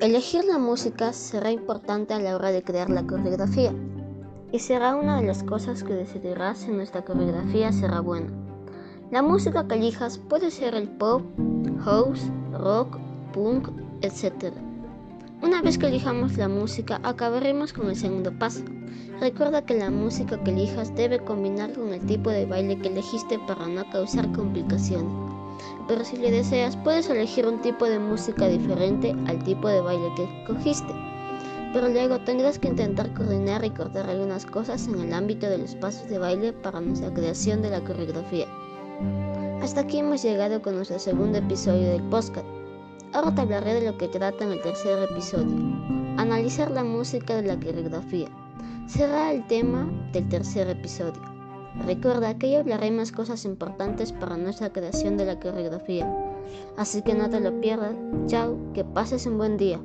Elegir la música será importante a la hora de crear la coreografía y será una de las cosas que decidirá si nuestra coreografía será buena. La música que elijas puede ser el pop, house, rock, punk, etc. Una vez que elijamos la música, acabaremos con el segundo paso. Recuerda que la música que elijas debe combinar con el tipo de baile que elegiste para no causar complicaciones. Pero si le deseas, puedes elegir un tipo de música diferente al tipo de baile que escogiste. Pero luego tendrás que intentar coordinar y cortar algunas cosas en el ámbito de los pasos de baile para nuestra creación de la coreografía. Hasta aquí hemos llegado con nuestro segundo episodio del podcast. Ahora te hablaré de lo que trata en el tercer episodio, analizar la música de la coreografía. Será el tema del tercer episodio. Recuerda que yo hablaré más cosas importantes para nuestra creación de la coreografía. Así que no te lo pierdas. Chao, que pases un buen día.